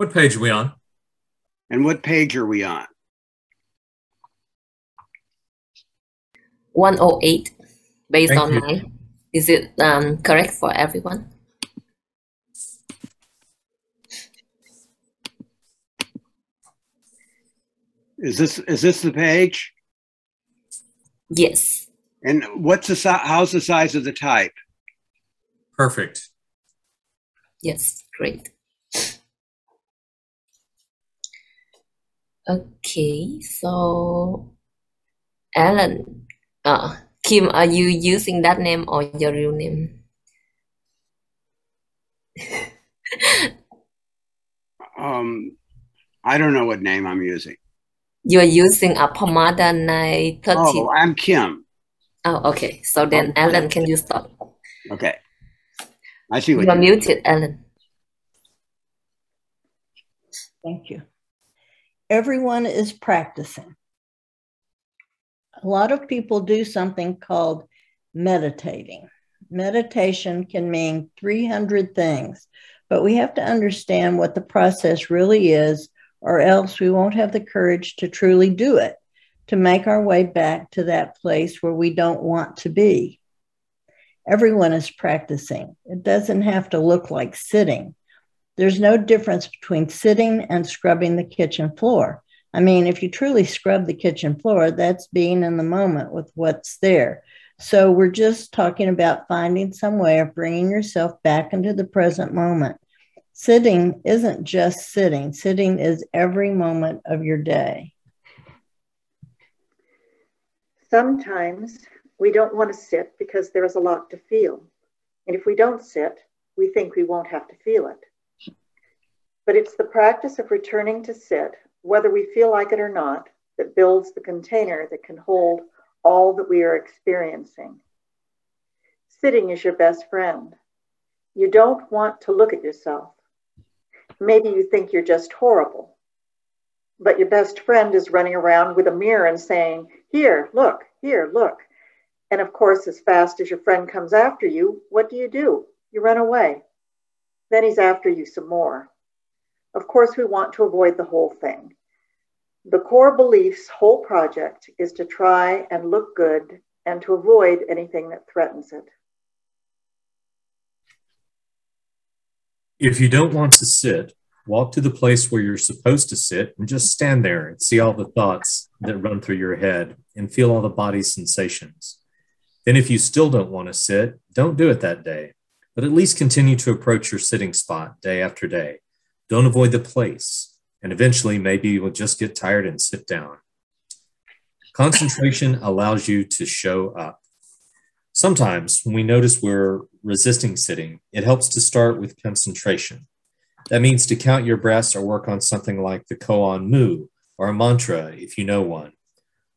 What page are we on? And what page are we on? 108 based Thank on you. my. Is it um, correct for everyone? Is this is this the page? Yes. And what's the si- how's the size of the type? Perfect. Yes. Great. Okay. So, Alan, uh, Kim, are you using that name or your real name? Um, I don't know what name I'm using. You're using a Pomada 930. Oh, I'm Kim. Oh, okay. So then, Oh. Alan, can you stop? Okay. I see what You're you muted, Alan. Thank you. Everyone is practicing. A lot of people do something called meditating. Meditation can mean 300 things, but we have to understand what the process really is, or else we won't have the courage to truly do it, to make our way back to that place where we don't want to be. Everyone is practicing. It doesn't have to look like sitting. There's no difference between sitting and scrubbing the kitchen floor. I mean, if you truly scrub the kitchen floor, that's being in the moment with what's there. So we're just talking about finding some way of bringing yourself back into the present moment. Sitting isn't just sitting, sitting is every moment of your day. Sometimes we don't want to sit because there is a lot to feel. And if we don't sit, we think we won't have to feel it. But it's the practice of returning to sit, whether we feel like it or not, that builds the container that can hold all that we are experiencing. Sitting is your best friend. You don't want to look at yourself. Maybe you think you're just horrible, but your best friend is running around with a mirror and saying, Here, look, here, look. And of course, as fast as your friend comes after you, what do you do? You run away. Then he's after you some more. Of course, we want to avoid the whole thing. The core belief's whole project is to try and look good and to avoid anything that threatens it. If you don't want to sit, walk to the place where you're supposed to sit and just stand there and see all the thoughts that run through your head and feel all the body sensations. Then, if you still don't want to sit, don't do it that day, but at least continue to approach your sitting spot day after day. Don't avoid the place, and eventually, maybe you will just get tired and sit down. Concentration allows you to show up. Sometimes, when we notice we're resisting sitting, it helps to start with concentration. That means to count your breaths or work on something like the koan mu or a mantra if you know one.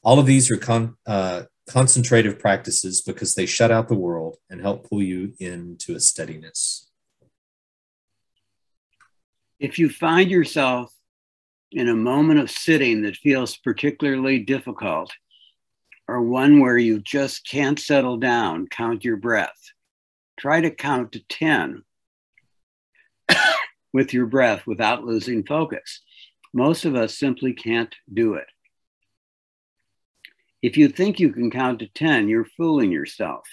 All of these are con- uh, concentrative practices because they shut out the world and help pull you into a steadiness. If you find yourself in a moment of sitting that feels particularly difficult, or one where you just can't settle down, count your breath. Try to count to 10 with your breath without losing focus. Most of us simply can't do it. If you think you can count to 10, you're fooling yourself.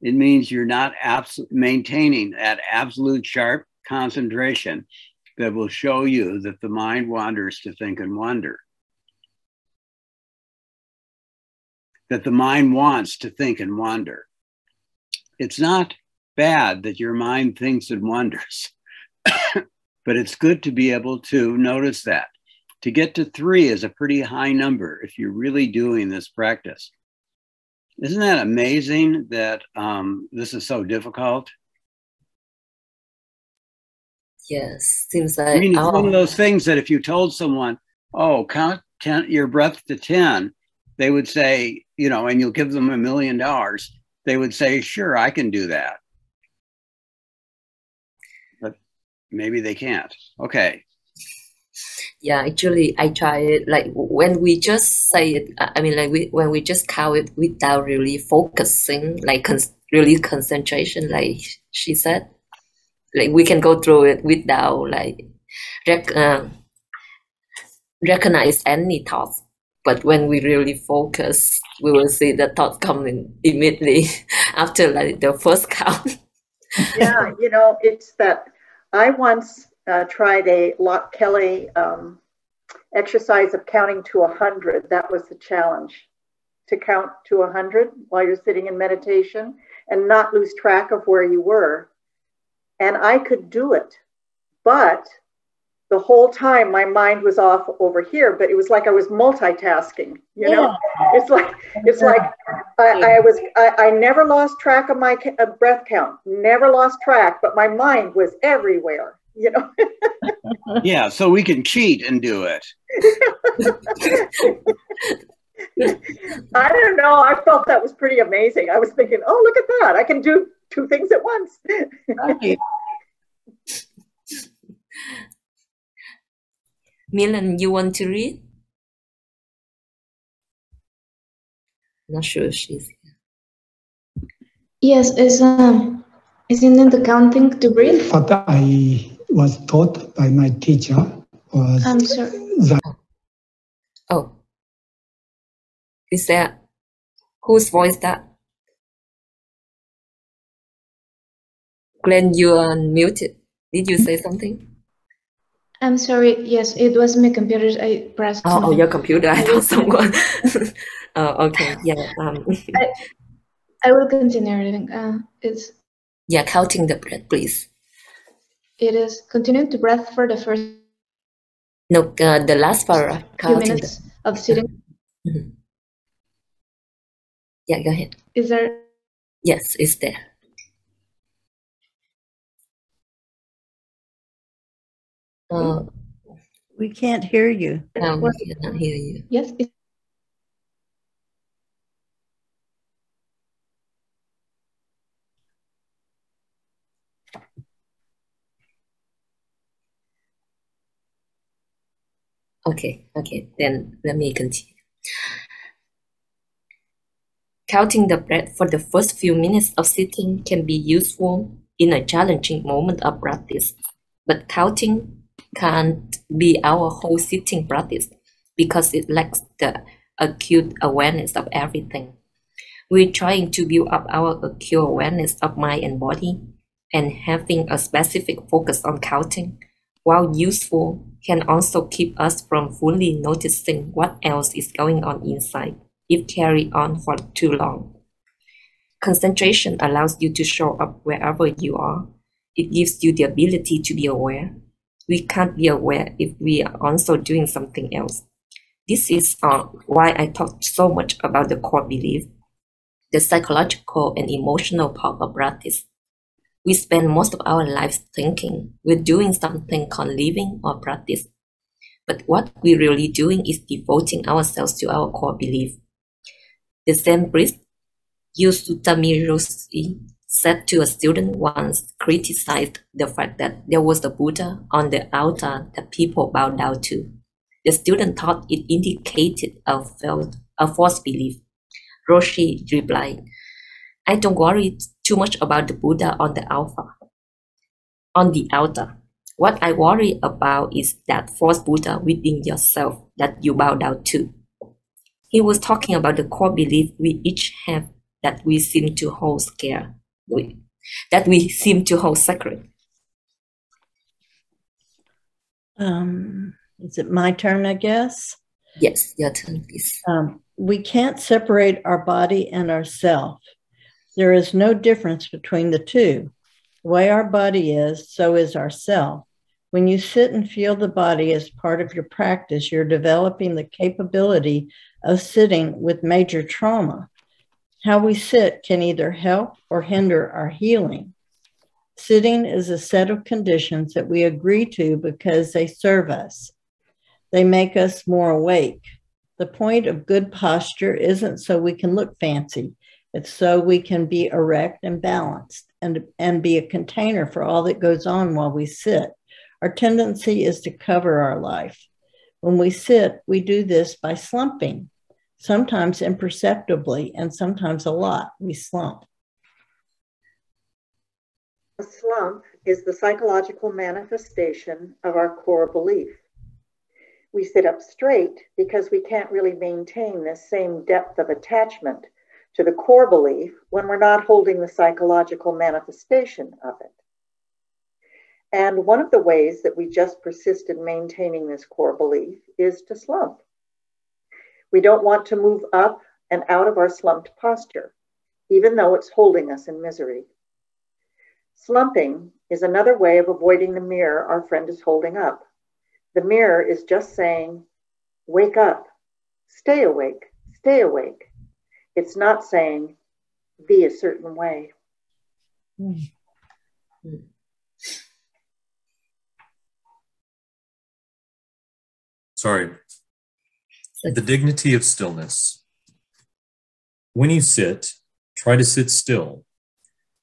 It means you're not abs- maintaining that absolute sharp concentration that will show you that the mind wanders to think and wonder. That the mind wants to think and wonder. It's not bad that your mind thinks and wonders, but it's good to be able to notice that. To get to three is a pretty high number if you're really doing this practice. Isn't that amazing that um, this is so difficult? Yes, seems like. I mean, it's one of oh, those things that if you told someone, "Oh, count ten, your breath to ten, they would say, you know, and you'll give them a million dollars. They would say, "Sure, I can do that," but maybe they can't. Okay, yeah. Actually, I try it like when we just say it. I I mean, like we, when we just count it without really focusing, like con- really concentration, like she said. Like we can go through it without like rec- uh, recognize any thoughts. But when we really focus, we will see the thoughts coming immediately after like the first count. yeah, you know, it's that I once uh, tried a Loch Kelly um, exercise of counting to 100. That was the challenge to count to 100 while you're sitting in meditation and not lose track of where you were. And I could do it. But the whole time my mind was off over here, but it was like I was multitasking, you know, it's like, it's like I, I was, I, I, never lost track of my uh, breath count, never lost track, but my mind was everywhere, you know? yeah. So we can cheat and do it. I don't know. I felt that was pretty amazing. I was thinking, oh, look at that. I can do two things at once. right. Milan, you want to read? Not sure if she's here. Yes, is um, isn't it the counting to breathe? What I was taught by my teacher was I'm sorry. That oh, is that whose voice that? Glenn, you are muted. Did you say something? I'm sorry. Yes, it was my computer. I pressed. Oh, oh your computer. I thought someone. oh, okay. Yeah. Um. I, I will continue reading. Uh, it's. Yeah, counting the breath, please. It is continuing to breath for the first. No, uh, the last paragraph. Few minutes the... of sitting. Mm-hmm. Yeah, go ahead. Is there? Yes, it's there. Uh, we can't hear you. No, we cannot hear you. Yes. Okay, okay, then let me continue. Counting the breath for the first few minutes of sitting can be useful in a challenging moment of practice, but counting can't be our whole sitting practice because it lacks the acute awareness of everything. We're trying to build up our acute awareness of mind and body, and having a specific focus on counting, while useful, can also keep us from fully noticing what else is going on inside if carried on for too long. Concentration allows you to show up wherever you are. It gives you the ability to be aware we can't be aware if we are also doing something else. This is uh, why I talked so much about the core belief, the psychological and emotional part of practice. We spend most of our lives thinking we're doing something called living or practice. But what we're really doing is devoting ourselves to our core belief. The same Zen Buddhist Yasutani Roshi said to a student once criticized the fact that there was a Buddha on the altar that people bowed down to. The student thought it indicated a, felt, a false belief. Roshi replied, I don't worry too much about the Buddha on the alpha. On the altar. What I worry about is that false Buddha within yourself that you bow down to. He was talking about the core belief we each have that we seem to hold scared we, that we seem to hold sacred. Um, is it my turn, I guess? Yes, your turn, please. Um, we can't separate our body and ourself. There is no difference between the two. The way our body is, so is our self. When you sit and feel the body as part of your practice, you're developing the capability of sitting with major trauma. How we sit can either help or hinder our healing. Sitting is a set of conditions that we agree to because they serve us. They make us more awake. The point of good posture isn't so we can look fancy, it's so we can be erect and balanced and, and be a container for all that goes on while we sit. Our tendency is to cover our life. When we sit, we do this by slumping sometimes imperceptibly, and sometimes a lot. We slump. A slump is the psychological manifestation of our core belief. We sit up straight because we can't really maintain the same depth of attachment to the core belief when we're not holding the psychological manifestation of it. And one of the ways that we just persist in maintaining this core belief is to slump. We don't want to move up and out of our slumped posture, even though it's holding us in misery. Slumping is another way of avoiding the mirror our friend is holding up. The mirror is just saying, wake up, stay awake, stay awake. It's not saying, be a certain way. Sorry. The dignity of stillness. When you sit, try to sit still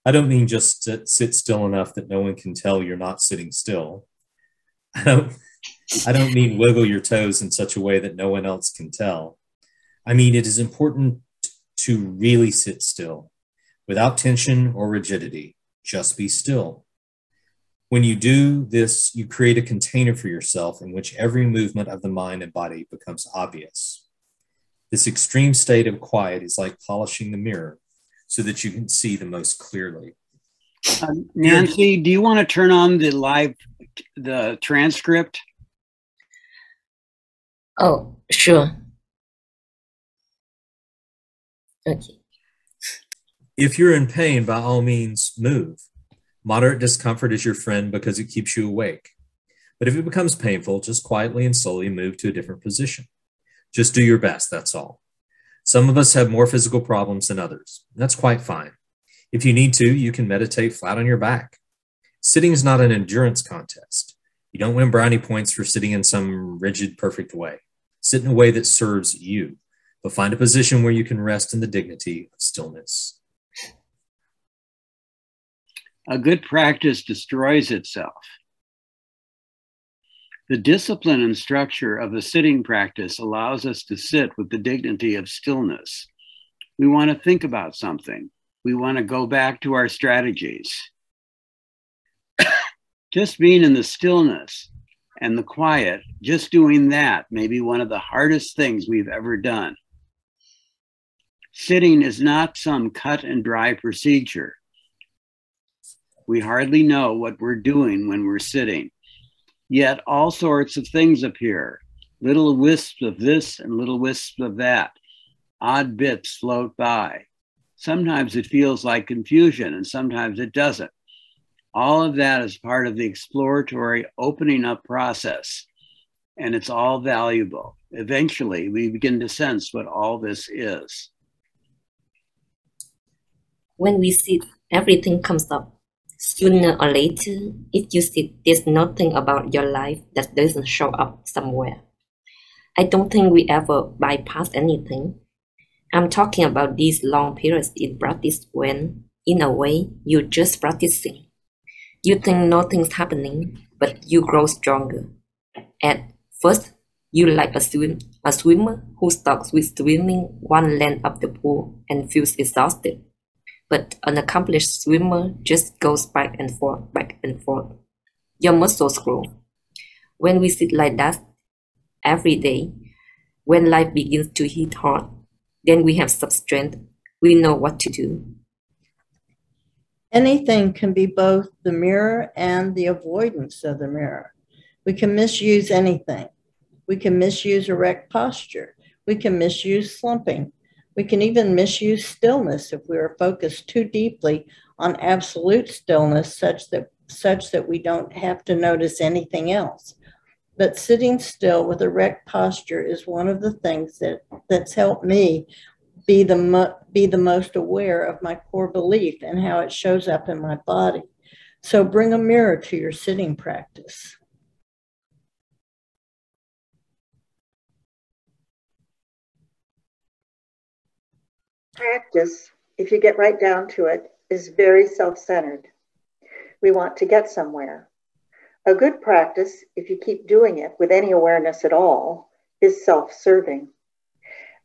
I don't mean just sit, sit still enough that no one can tell you're not sitting still. I don't, I don't mean wiggle your toes in such a way that no one else can tell. I mean, it is important to really sit still without tension or rigidity. Just be still. When you do this, you create a container for yourself in which every movement of the mind and body becomes obvious. This extreme state of quiet is like polishing the mirror so that you can see the most clearly. Uh, Nancy, do you want to turn on the live the transcript? Oh, sure. Okay. If you're in pain, by all means, move. Moderate discomfort is your friend because it keeps you awake. But if it becomes painful, just quietly and slowly move to a different position. Just do your best, that's all. Some of us have more physical problems than others. That's quite fine. If you need to, you can meditate flat on your back. Sitting is not an endurance contest. You don't win brownie points for sitting in some rigid, perfect way. Sit in a way that serves you, but find a position where you can rest in the dignity of stillness. A good practice destroys itself. The discipline and structure of a sitting practice allows us to sit with the dignity of stillness. We want to think about something. We want to go back to our strategies. just being in the stillness and the quiet, just doing that may be one of the hardest things we've ever done. Sitting is not some cut and dry procedure. We hardly know what we're doing when we're sitting. Yet all sorts of things appear little wisps of this and little wisps of that. Odd bits float by. Sometimes it feels like confusion and sometimes it doesn't. All of that is part of the exploratory opening up process, and it's all valuable. Eventually, we begin to sense what all this is. When we sit, everything comes up Sooner or later, if you see there's nothing about your life that doesn't show up somewhere. I don't think we ever bypass anything. I'm talking about these long periods in practice when, in a way, you're just practicing. You think nothing's happening, but you grow stronger. At first, you like a swim a swimmer who starts with swimming one length of the pool and feels exhausted but an accomplished swimmer just goes back and forth, back and forth. Your muscles grow. When we sit like that every day, when life begins to hit hard, then we have some strength. We know what to do. Anything can be both the mirror and the avoidance of the mirror. We can misuse anything. We can misuse erect posture. We can misuse slumping. We can even misuse stillness if we are focused too deeply on absolute stillness such that such that we don't have to notice anything else. But sitting still with erect posture is one of the things that, that's helped me be the, mo- be the most aware of my core belief and how it shows up in my body. So bring a mirror to your sitting practice. Practice, if you get right down to it, is very self centered. We want to get somewhere. A good practice, if you keep doing it with any awareness at all, is self serving.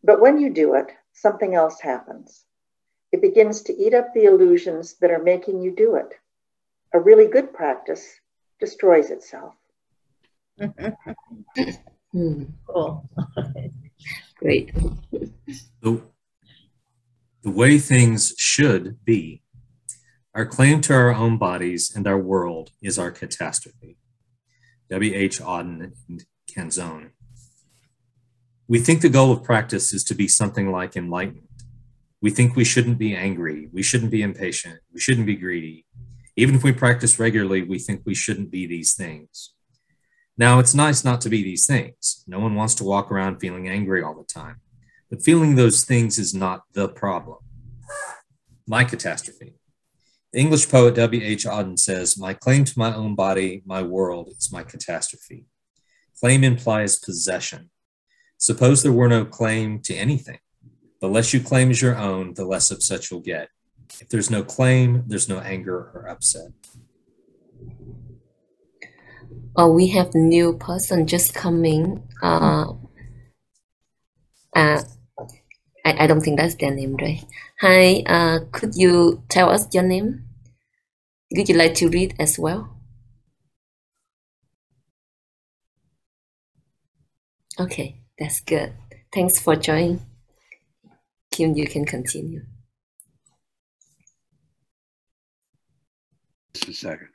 But when you do it, something else happens. It begins to eat up the illusions that are making you do it. A really good practice destroys itself. Hmm. Cool. Great. The, the way things should be. Our claim to our own bodies and our world is our catastrophe. W.H. Auden and Canzone. We think the goal of practice is to be something like enlightened. We think we shouldn't be angry, we shouldn't be impatient, we shouldn't be greedy. Even if we practice regularly, we think we shouldn't be these things. Now, it's nice not to be these things. No one wants to walk around feeling angry all the time. But feeling those things is not the problem. My catastrophe. The English poet W.H. Auden says, My claim to my own body, my world, is my catastrophe. Claim implies possession. Suppose there were no claim to anything. The less you claim as your own, the less upset you'll get. If there's no claim, there's no anger or upset. Oh, we have a new person just coming. Uh, uh, I, I don't think that's their name, right? Hi, uh, could you tell us your name? Would you like to read as well? Okay, that's good. Thanks for joining. Kim, you can continue. Just a second.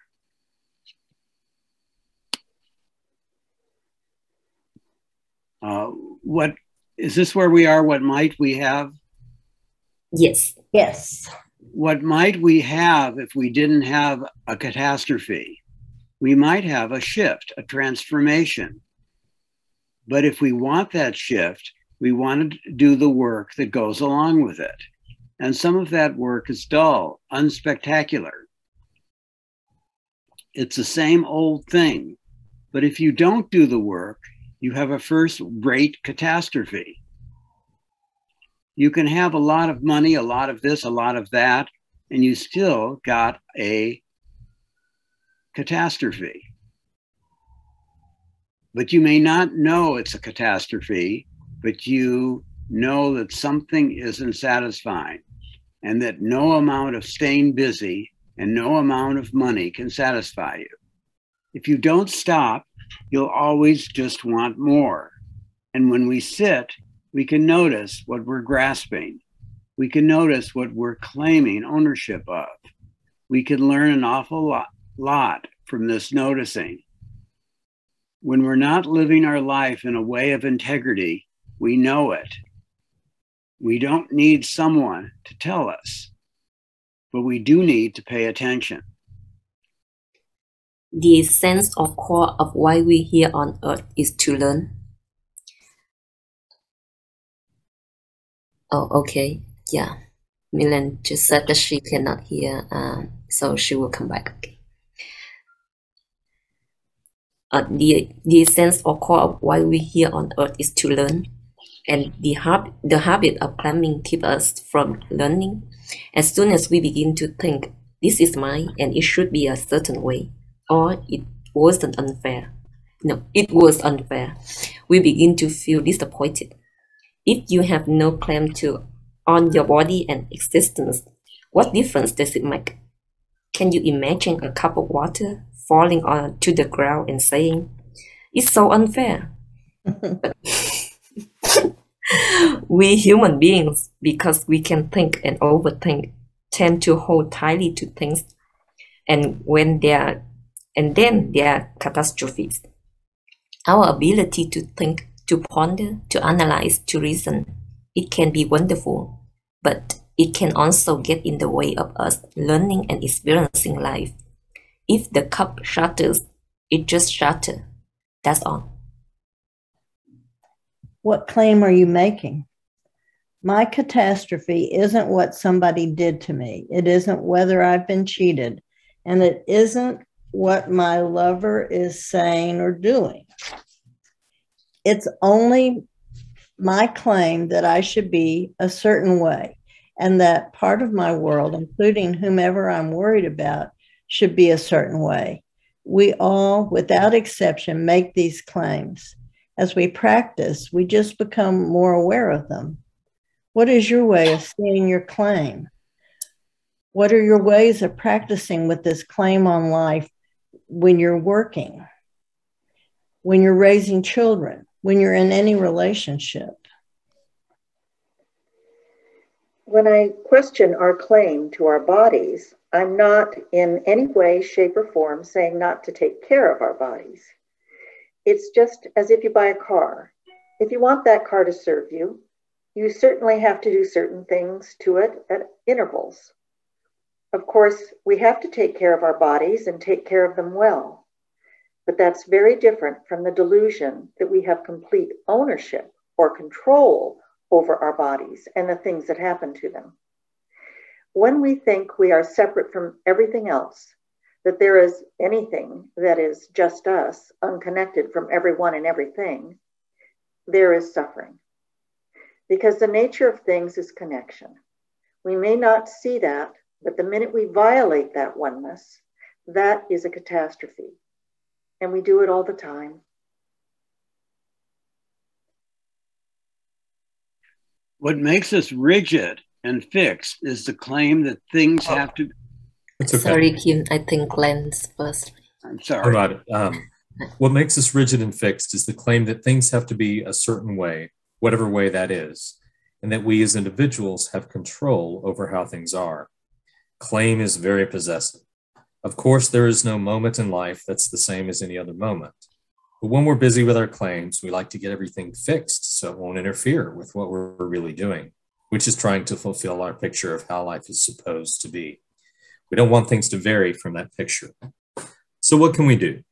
Uh, what is this where we are? What might we have? Yes. Yes. What might we have if we didn't have a catastrophe? We might have a shift, a transformation. But if we want that shift, we want to do the work that goes along with it. And some of that work is dull, unspectacular. It's the same old thing. But if you don't do the work, you have a first rate catastrophe. You can have a lot of money, a lot of this, a lot of that, and you still got a catastrophe. But you may not know it's a catastrophe, but you know that something isn't satisfying and that no amount of staying busy and no amount of money can satisfy you. If you don't stop, you'll always just want more. And when we sit, we can notice what we're grasping. We can notice what we're claiming ownership of. We can learn an awful lot, lot from this noticing. When we're not living our life in a way of integrity, we know it. We don't need someone to tell us, but we do need to pay attention the sense of core of why we're here on earth is to learn. Oh, okay. Yeah. Milan just said that she cannot hear, um, so she will come back. Okay. Uh, the, the sense or core of why we here on earth is to learn. And the, hab- the habit of climbing keep us from learning. As soon as we begin to think, this is mine and it should be a certain way, or it wasn't unfair. No, it was unfair. We begin to feel disappointed. If you have no claim to on your body and existence, what difference does it make? Can you imagine a cup of water falling on to the ground and saying, "It's so unfair"? we human beings, because we can think and overthink, tend to hold tightly to things, and when they are and then there are catastrophes. Our ability to think, to ponder, to analyze, to reason, it can be wonderful, but it can also get in the way of us learning and experiencing life. If the cup shatters, it just shatters. That's all. What claim are you making? My catastrophe isn't what somebody did to me. It isn't whether I've been cheated. And it isn't what my lover is saying or doing. It's only my claim that I should be a certain way and that part of my world, including whomever I'm worried about, should be a certain way. We all, without exception, make these claims. As we practice, we just become more aware of them. What is your way of seeing your claim? What are your ways of practicing with this claim on life when you're working, when you're raising children, when you're in any relationship? When I question our claim to our bodies, I'm not in any way, shape, or form saying not to take care of our bodies. It's just as if you buy a car. If you want that car to serve you, you certainly have to do certain things to it at intervals. Of course, we have to take care of our bodies and take care of them well. But that's very different from the delusion that we have complete ownership or control over our bodies and the things that happen to them. When we think we are separate from everything else, that there is anything that is just us, unconnected from everyone and everything, there is suffering. Because the nature of things is connection. We may not see that, but the minute we violate that oneness, that is a catastrophe. And we do it all the time. What makes us rigid and fixed is the claim that things oh. have to. It's okay. Sorry, Kim. I think Glenn's first. I'm sorry. All right. Um, what makes us rigid and fixed is the claim that things have to be a certain way, whatever way that is, and that we as individuals have control over how things are. Claim is very possessive. Of course, there is no moment in life that's the same as any other moment. But when we're busy with our claims, we like to get everything fixed so it won't interfere with what we're really doing, which is trying to fulfill our picture of how life is supposed to be. We don't want things to vary from that picture. So, what can we do?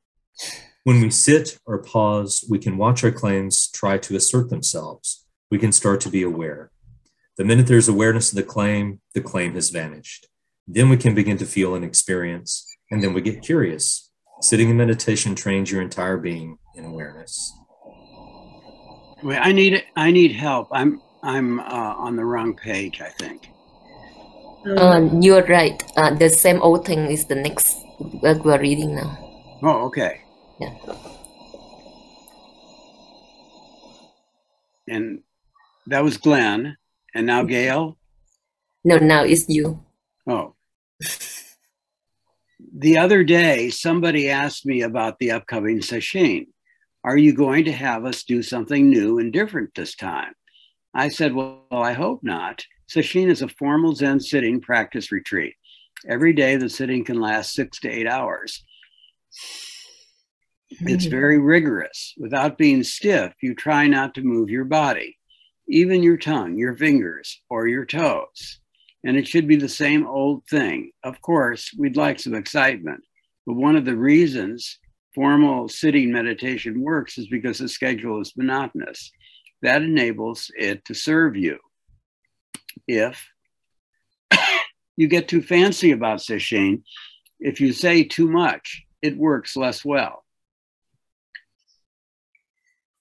When we sit or pause, we can watch our claims try to assert themselves. We can start to be aware. The minute there's awareness of the claim, the claim has vanished. Then we can begin to feel and experience, and then we get curious Sitting in meditation trains your entire being in awareness. Wait, I need I need help. I'm I'm uh, on the wrong page. I think. Uh, you're right. Uh, the same old thing is the next that we're reading now. Oh, okay. Yeah. And that was Glenn, and now Gail. No, now it's you. Oh the other day, somebody asked me about the upcoming sesshin. Are you going to have us do something new and different this time? I said, Well, I hope not. Sesshin is a formal Zen sitting practice retreat. Every day, the sitting can last six to eight hours. It's hmm. very rigorous. Without being stiff, you try not to move your body, even your tongue, your fingers, or your toes and it should be the same old thing. Of course, we'd like some excitement, but one of the reasons formal sitting meditation works is because the schedule is monotonous. That enables it to serve you. If you get too fancy about sesshin, if you say too much, it works less well.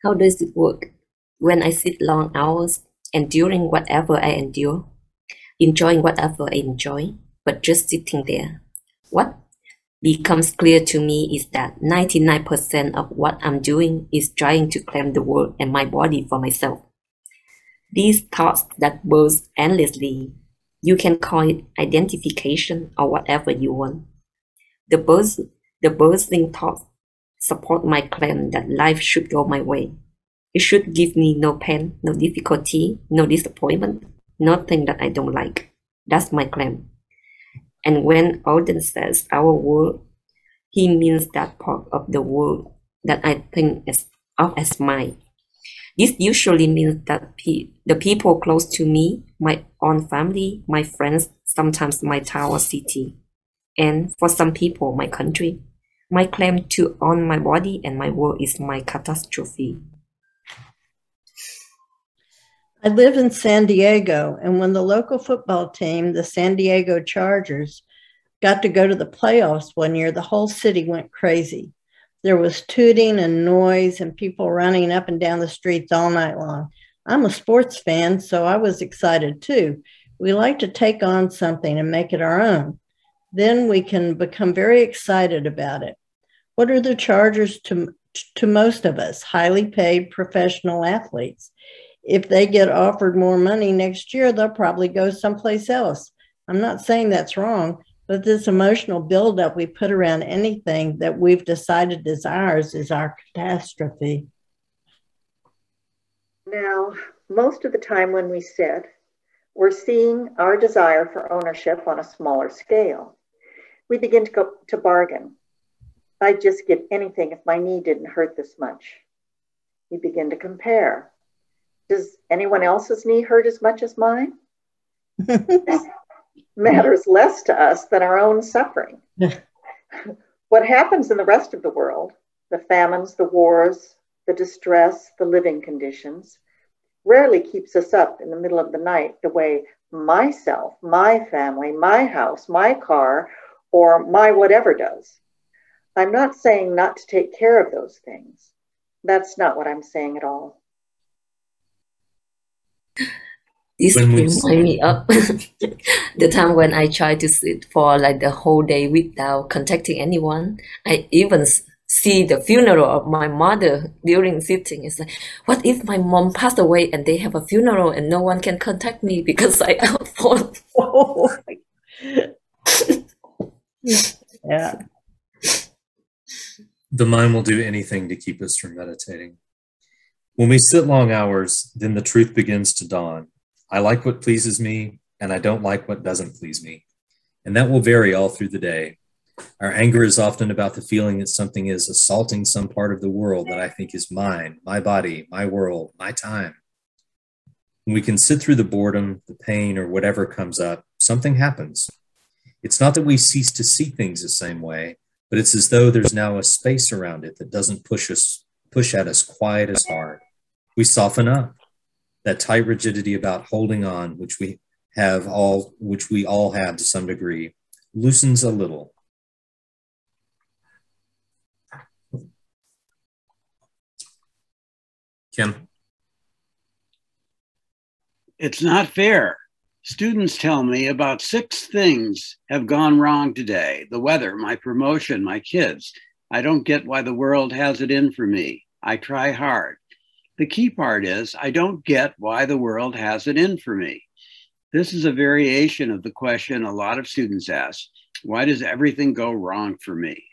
How does it work? When I sit long hours, enduring whatever I endure, enjoying whatever I enjoy, but just sitting there. What becomes clear to me is that 99% of what I'm doing is trying to claim the world and my body for myself. These thoughts that burst endlessly, you can call it identification or whatever you want. The, burst, the bursting thoughts support my claim that life should go my way. It should give me no pain, no difficulty, no disappointment, nothing that I don't like. That's my claim. And when Auden says our world, he means that part of the world that I think is of as mine. This usually means that pe- the people close to me, my own family, my friends, sometimes my town or city, and for some people, my country. My claim to own my body and my world is my catastrophe. I live in San Diego, and when the local football team, the San Diego Chargers, got to go to the playoffs one year, the whole city went crazy. There was tooting and noise and people running up and down the streets all night long. I'm a sports fan, so I was excited too. We like to take on something and make it our own. Then we can become very excited about it. What are the Chargers to, to most of us? Highly paid professional athletes if they get offered more money next year, they'll probably go someplace else. I'm not saying that's wrong, but this emotional buildup we put around anything that we've decided is ours is our catastrophe. Now, most of the time when we sit, we're seeing our desire for ownership on a smaller scale. We begin to go to bargain. I'd just get anything if my knee didn't hurt this much. We begin to compare. Does anyone else's knee hurt as much as mine? matters less to us than our own suffering. what happens in the rest of the world, the famines, the wars, the distress, the living conditions, rarely keeps us up in the middle of the night the way myself, my family, my house, my car, or my whatever does. I'm not saying not to take care of those things. That's not what I'm saying at all. This reminds me of the time when I tried to sit for like the whole day without contacting anyone. I even see the funeral of my mother during sitting. It's like, what if my mom passed away and they have a funeral and no one can contact me because I out for yeah. The mind will do anything to keep us from meditating. When we sit long hours, then the truth begins to dawn. I like what pleases me, and I don't like what doesn't please me. And that will vary all through the day. Our anger is often about the feeling that something is assaulting some part of the world that I think is mine, my body, my world, my time. When we can sit through the boredom, the pain, or whatever comes up, something happens. It's not that we cease to see things the same way, but it's as though there's now a space around it that doesn't push us, push at us quite as hard. We soften up that tight rigidity about holding on, which we have all, which we all have to some degree, loosens a little. Kim. It's not fair. Students tell me about six things have gone wrong today the weather, my promotion, my kids. I don't get why the world has it in for me. I try hard. The key part is I don't get why the world has it in for me. This is a variation of the question a lot of students ask Why does everything go wrong for me?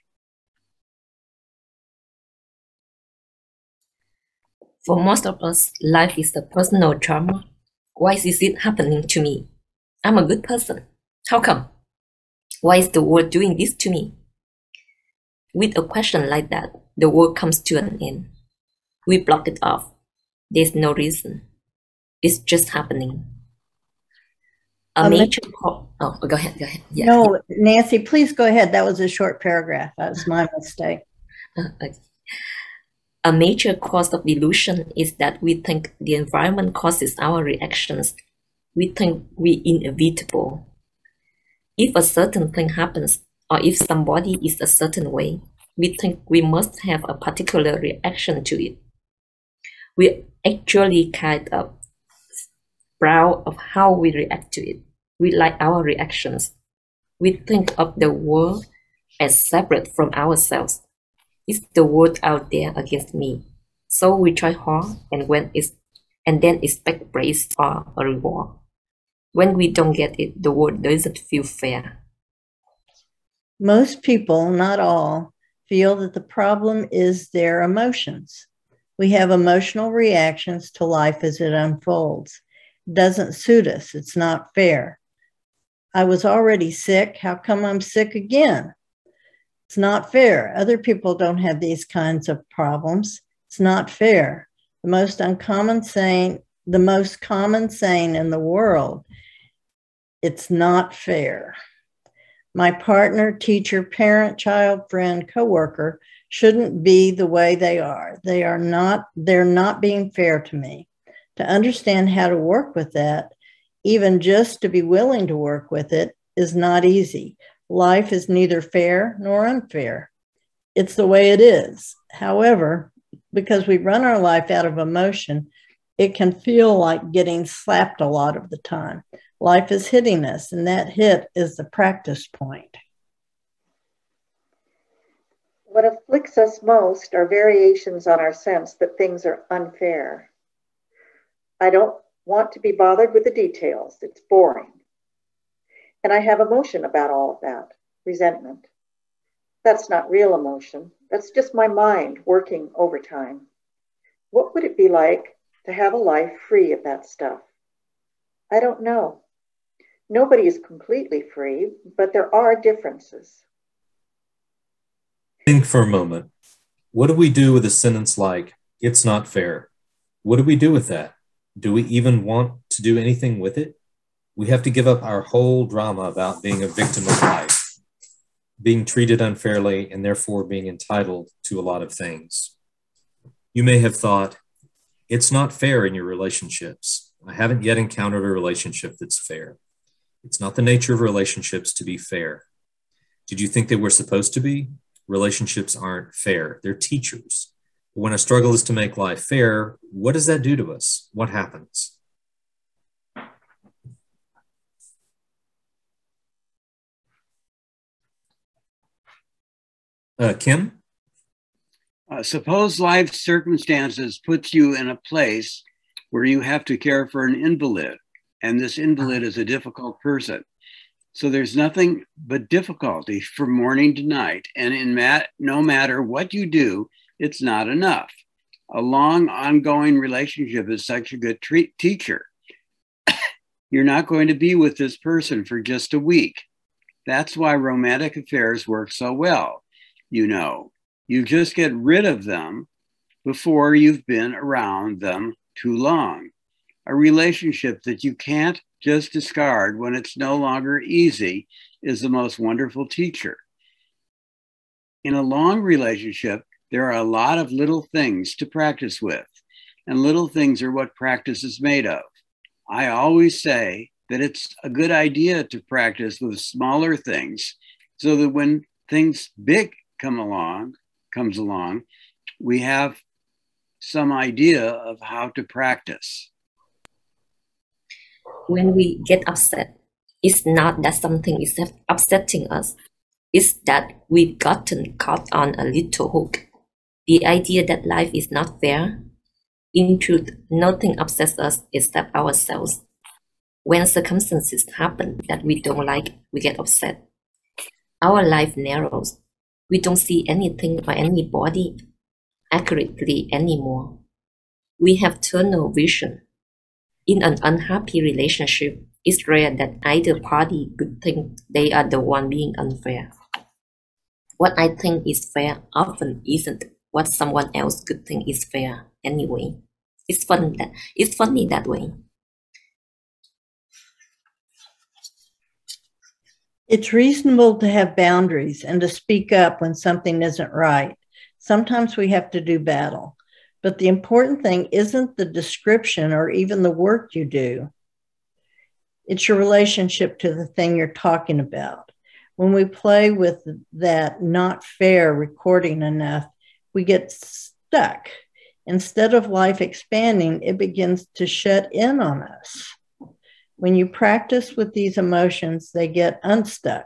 For most of us, life is a personal drama. Why is it happening to me? I'm a good person. How come? Why is the world doing this to me? With a question like that, the world comes to an end. We block it off. There's no reason. It's just happening. A um, major oh, go ahead, go ahead. Yeah. No, Nancy, please go ahead. That was a short paragraph. That was my mistake. Uh, okay. A major cause of delusion is that we think the environment causes our reactions. We think we inevitable. If a certain thing happens, or if somebody is a certain way, we think we must have a particular reaction to it. We actually kind of proud of how we react to it. We like our reactions. We think of the world as separate from ourselves. It's the world out there against me. So we try hard and when it's and then expect praise or a reward. When we don't get it, the world doesn't feel fair. Most people, not all, feel that the problem is their emotions. We have emotional reactions to life as it unfolds. It doesn't suit us. It's not fair. I was already sick. How come I'm sick again? It's not fair. Other people don't have these kinds of problems. It's not fair. The most uncommon saying, the most common saying in the world, it's not fair. My partner, teacher, parent, child, friend, coworker shouldn't be the way they are. They are not, they're not being fair to me. To understand how to work with that, even just to be willing to work with it, is not easy. Life is neither fair nor unfair. It's the way it is. However, because we run our life out of emotion, it can feel like getting slapped a lot of the time. Life is hitting us, and that hit is the practice point. What afflicts us most are variations on our sense that things are unfair. I don't want to be bothered with the details, it's boring. And I have emotion about all of that resentment. That's not real emotion. That's just my mind working overtime. What would it be like to have a life free of that stuff? I don't know. Nobody is completely free, but there are differences. Think for a moment. What do we do with a sentence like, it's not fair? What do we do with that? Do we even want to do anything with it? We have to give up our whole drama about being a victim of life, being treated unfairly, and therefore being entitled to a lot of things. You may have thought, it's not fair in your relationships. I haven't yet encountered a relationship that's fair. It's not the nature of relationships to be fair. Did you think they were supposed to be? Relationships aren't fair, they're teachers. When a struggle is to make life fair, what does that do to us? What happens? Uh, Kim? Uh, suppose life circumstances puts you in a place where you have to care for an invalid, and this invalid is a difficult person. So there's nothing but difficulty from morning to night, and in mat- no matter what you do, it's not enough. A long, ongoing relationship is such a good treat- teacher. You're not going to be with this person for just a week. That's why romantic affairs work so well. You know, you just get rid of them before you've been around them too long. A relationship that you can't just discard when it's no longer easy is the most wonderful teacher. In a long relationship, there are a lot of little things to practice with, and little things are what practice is made of. I always say that it's a good idea to practice with smaller things so that when things big come along, comes along, we have some idea of how to practice. When we get upset, it's not that something is upsetting us, it's that we've gotten caught on a little hook. The idea that life is not fair. In truth, nothing upsets us except ourselves. When circumstances happen that we don't like, we get upset. Our life narrows. We don't see anything or anybody accurately anymore. We have tunnel vision. In an unhappy relationship, it's rare that either party could think they are the one being unfair. What I think is fair often isn't what someone else could think is fair anyway. It's fun that it's funny that way. It's reasonable to have boundaries and to speak up when something isn't right. Sometimes we have to do battle. But the important thing isn't the description or even the work you do. It's your relationship to the thing you're talking about. When we play with that not fair recording enough, we get stuck. Instead of life expanding, it begins to shut in on us. When you practice with these emotions, they get unstuck.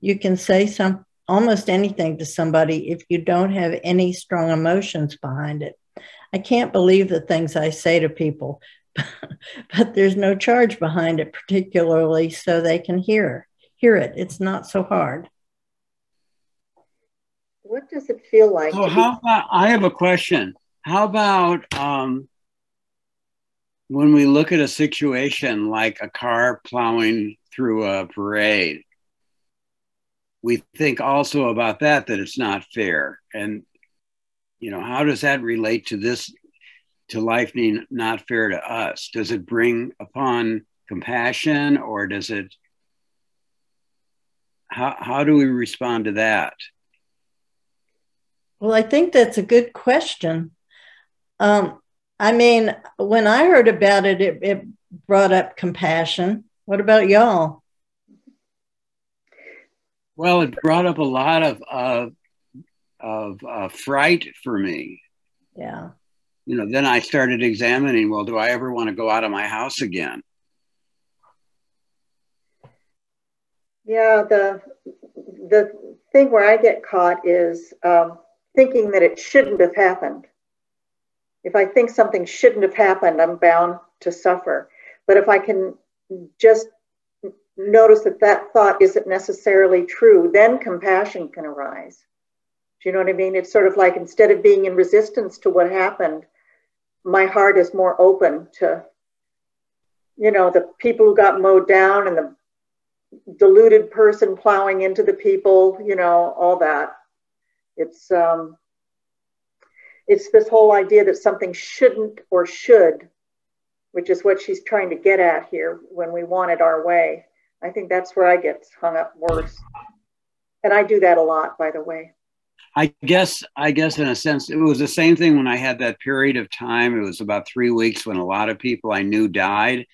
You can say some almost anything to somebody if you don't have any strong emotions behind it. I can't believe the things I say to people, but there's no charge behind it, particularly so they can hear hear it. It's not so hard. What does it feel like? So, how about? I have a question. How about um, when we look at a situation like a car plowing through a parade? We think also about that that it's not fair, and you know, how does that relate to this, to life being not fair to us? Does it bring upon compassion or does it, how, how do we respond to that? Well, I think that's a good question. Um, I mean, when I heard about it, it, it brought up compassion. What about y'all? Well, it brought up a lot of uh, of uh, fright for me. Yeah. You know, then I started examining. Well, do I ever want to go out of my house again? Yeah, the the thing where I get caught is um, thinking that it shouldn't have happened. If I think something shouldn't have happened, I'm bound to suffer. But if I can just notice that that thought isn't necessarily true, then compassion can arise. Do you know what I mean? It's sort of like instead of being in resistance to what happened, my heart is more open to, you know, the people who got mowed down and the deluded person plowing into the people, you know, all that. It's um, it's this whole idea that something shouldn't or should, which is what she's trying to get at here when we want it our way. I think that's where I get hung up worse. And I do that a lot, by the way. I guess, I guess in a sense, it was the same thing when I had that period of time. It was about three weeks when a lot of people I knew died,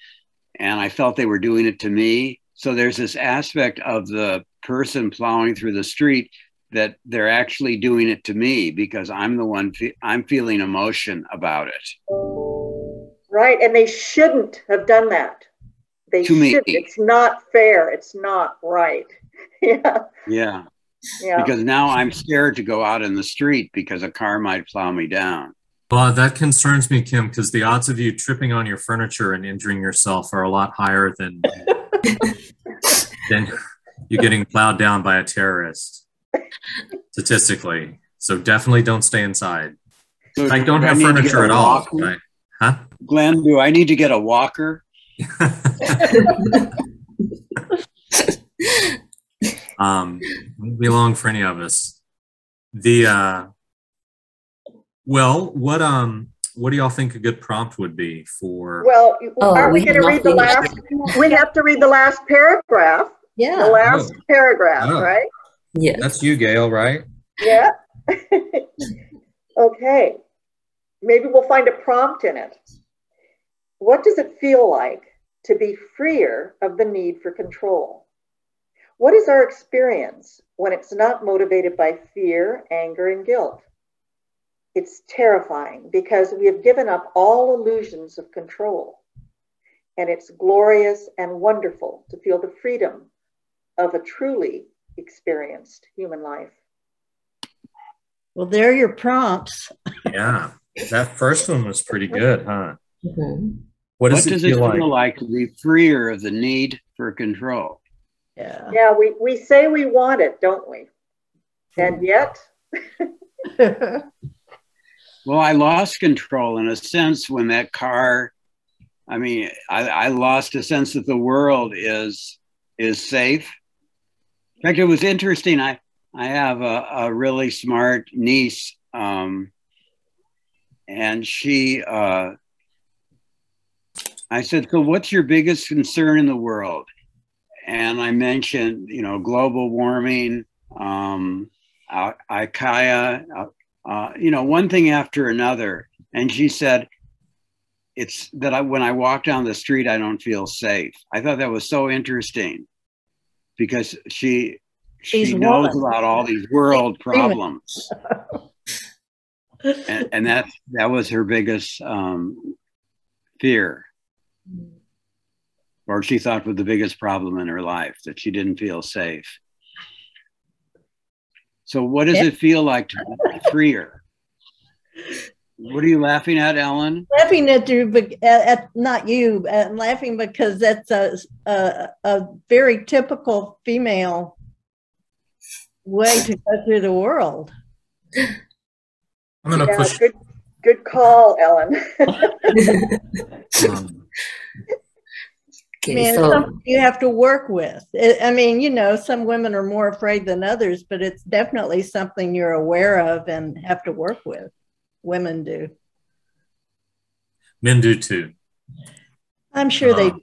and I felt they were doing it to me. So there's this aspect of the person plowing through the street that they're actually doing it to me because I'm the one fe- I'm feeling emotion about it. Right, and they shouldn't have done that. They To me. should. It's not fair. It's not right. yeah, Yeah, yeah. because now I'm scared to go out in the street because a car might plow me down. Well, that concerns me, Kim, because the odds of you tripping on your furniture and injuring yourself are a lot higher than than you getting plowed down by a terrorist. Statistically, so definitely don't stay inside. So I don't have need to get furniture at all. walker? right? Huh? Glenn, do I need to get a walker? um, wouldn't be long for any of us. The uh, well, what um, what do y'all think a good prompt would be for? Well, Oh, aren't we we going to read the last? We have to read the last paragraph. Yeah, the Yeah. last paragraph, Oh. right? Yeah. That's you, Gail, right? Yeah. okay. Maybe we'll find a prompt in it. What does it feel like to be freer of the need for control? What is our experience when it's not motivated by fear, anger, and guilt? It's terrifying because we have given up all illusions of control. And it's glorious and wonderful to feel the freedom of a truly experienced human life. Well, there are your prompts. Yeah, that first one was pretty good, huh? Mhm. What What does, does it it feel feel like? like to be freer of the need for control? Yeah. Yeah, we, we say we want it, don't we? And yet, Well, I lost control in a sense when that car. I mean, I, I lost a sense that the world is is safe. In fact, it was interesting. I I have a, a really smart niece, um, and she. Uh, I said, "So, what's your biggest concern in the world?" And I mentioned, you know, global warming, um, Al Qaeda, uh, you know, one thing after another. And she said, it's that I, when I walk down the street, I don't feel safe. I thought that was so interesting because she, she a knows woman. about all these world problems. and, and that, that was her biggest um, fear, or she thought was the biggest problem in her life that she didn't feel safe. So, what does it feel like to be freer? What are you laughing at, Ellen? laughing at you, but at, at not you. I'm laughing because that's a, a a very typical female way to go through the world. I'm gonna yeah, push. good, good call, Ellen. Um, I mean, so something you have to work with. I I mean, you know, some women are more afraid than others, but it's definitely something you're aware of and have to work with. Women do. men do too. I'm sure they. Um,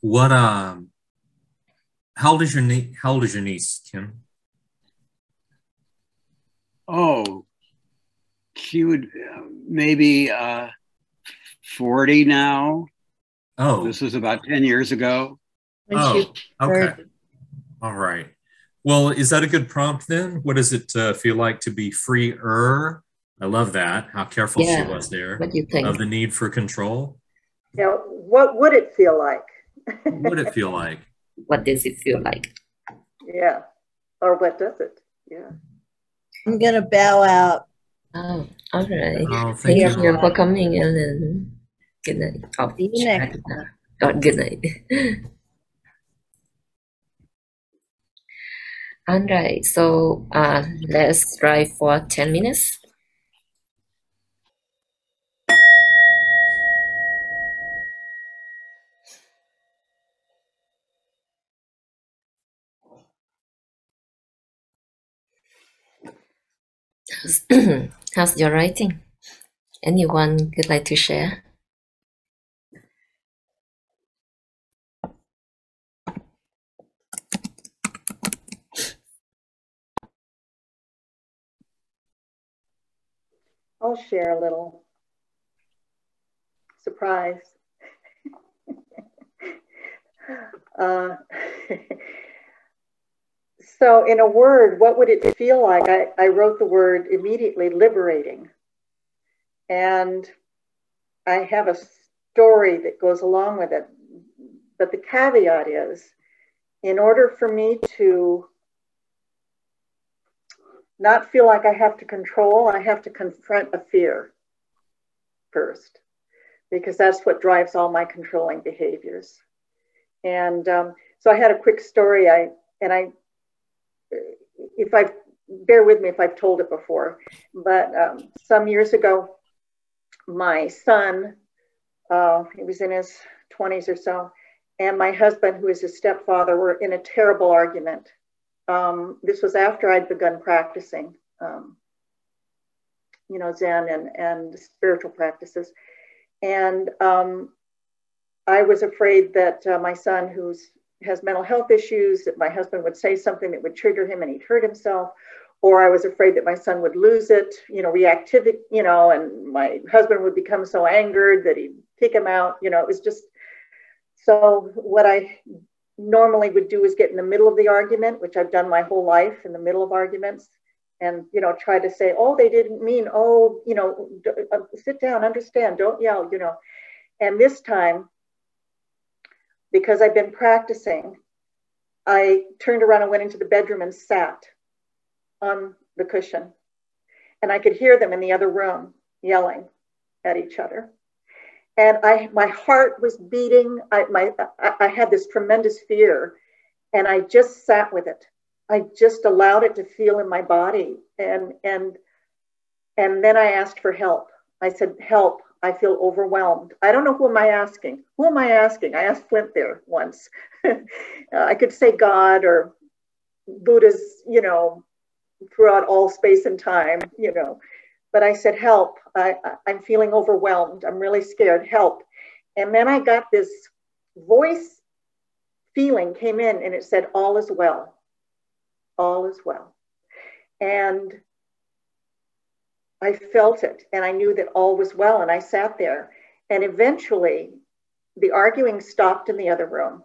What um? How old is your niece? How old is your niece, Kim? Oh, she would uh, maybe uh, 40 now. Oh, This was about 10 years ago. when oh, she- okay. All right. Well, is that a good prompt then? What does it uh, feel like to be freer? I love that. How careful Yeah. she was there what do you think? of the need for control. now, what would it feel like? What would it feel like? What does it feel like? Yeah. Or what does it? Yeah. I'm gonna bow out. Oh, all right. Oh, Thank thank you you. for coming, Ellen. Good night. Oh, See you next bye or good night. All right, so uh, let's try for 10 minutes. How's, how's your writing? Anyone would like to share? I'll share a little surprise. uh, so, in a word, what would it feel like? I, I wrote the word immediately liberating. And I have a story that goes along with it. But the caveat is in order for me to not feel like I have to control, I have to confront a fear first, because that's what drives all my controlling behaviors. And um, so I had a quick story. I and I, if I bear with me if I've told it before, but um, some years ago, my son, uh, he was in his 20s or so, and my husband, who is his stepfather, were in a terrible argument um, this was after I'd begun practicing, um, you know, Zen and, and spiritual practices. And um, I was afraid that uh, my son, who has mental health issues, that my husband would say something that would trigger him and he'd hurt himself. Or I was afraid that my son would lose it, you know, reactivity, you know, and my husband would become so angered that he'd kick him out. You know, it was just so what I normally would do is get in the middle of the argument, which I've done my whole life in the middle of arguments, and you know try to say, oh, they didn't mean, oh, you know, uh, sit down, understand, don't yell, you know. And this time, because I've been practicing, I turned around and went into the bedroom and sat on the cushion, and I could hear them in the other room yelling at each other and I my heart was beating. I my I, had this tremendous fear, and I just sat with it. I just allowed it to feel in my body, and and and then I asked for help. I said, "Help! I feel overwhelmed. I don't know who am I asking. Who am I asking?" I asked Flint there once. Uh, I could say God or Buddha's, you know, throughout all space and time, you know but I said, help. I, I'm feeling overwhelmed. I'm really scared. Help. And then I got this voice feeling came in and it said, all is well. All is well. And I felt it and I knew that all was well. And I sat there. And eventually the arguing stopped in the other room.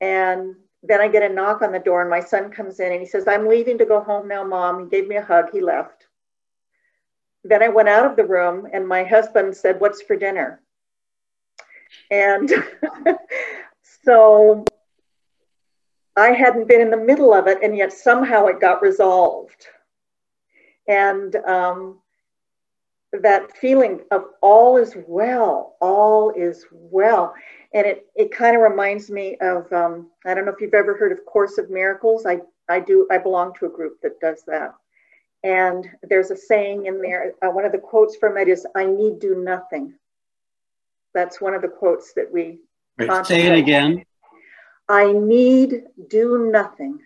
And then I get a knock on the door, and my son comes in and he says, I'm leaving to go home now, mom. He gave me a hug. He left. Then I went out of the room and my husband said, What's for dinner? And so I hadn't been in the middle of it, and yet somehow it got resolved. And um, that feeling of all is well, all is well. And it, it kind of reminds me of, um, I don't know if you've ever heard of Course of Miracles. I, I do, I belong to a group that does that. And there's a saying in there, uh, one of the quotes from it is, I need do nothing. That's one of the quotes that we say it again. I need do nothing.